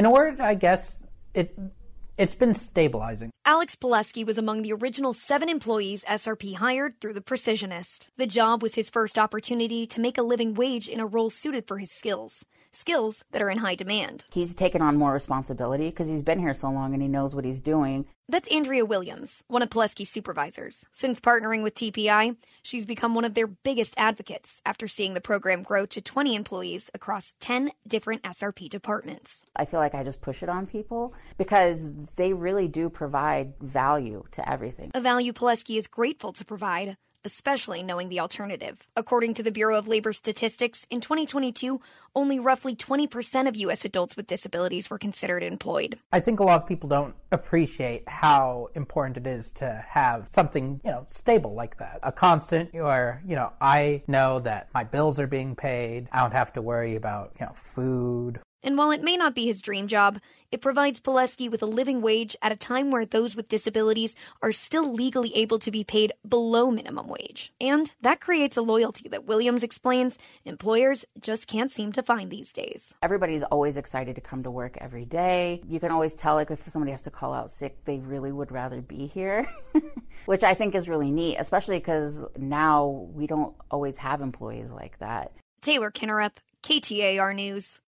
in order, I guess, it it's been stabilizing. Alex Polesky was among the original seven employees SRP hired through The Precisionist. The job was his first opportunity to make a living wage in a role suited for his skills skills that are in high demand. He's taken on more responsibility because he's been here so long and he knows what he's doing. That's Andrea Williams, one of Polesky's supervisors. Since partnering with TPI, she's become one of their biggest advocates after seeing the program grow to 20 employees across 10 different SRP departments. I feel like I just push it on people because they really do provide value to everything. A value Polesky is grateful to provide especially knowing the alternative. According to the Bureau of Labor Statistics, in 2022, only roughly 20% of U.S. adults with disabilities were considered employed. I think a lot of people don't appreciate how important it is to have something, you know, stable like that. A constant where, you know, I know that my bills are being paid. I don't have to worry about, you know, food and while it may not be his dream job, it provides Polesky with a living wage at a time where those with disabilities are still legally able to be paid below minimum wage. And that creates a loyalty that Williams explains employers just can't seem to find these days. Everybody's always excited to come to work every day. You can always tell like if somebody has to call out sick, they really would rather be here, which I think is really neat, especially because now we don't always have employees like that. Taylor Kinnerup, KTAR News.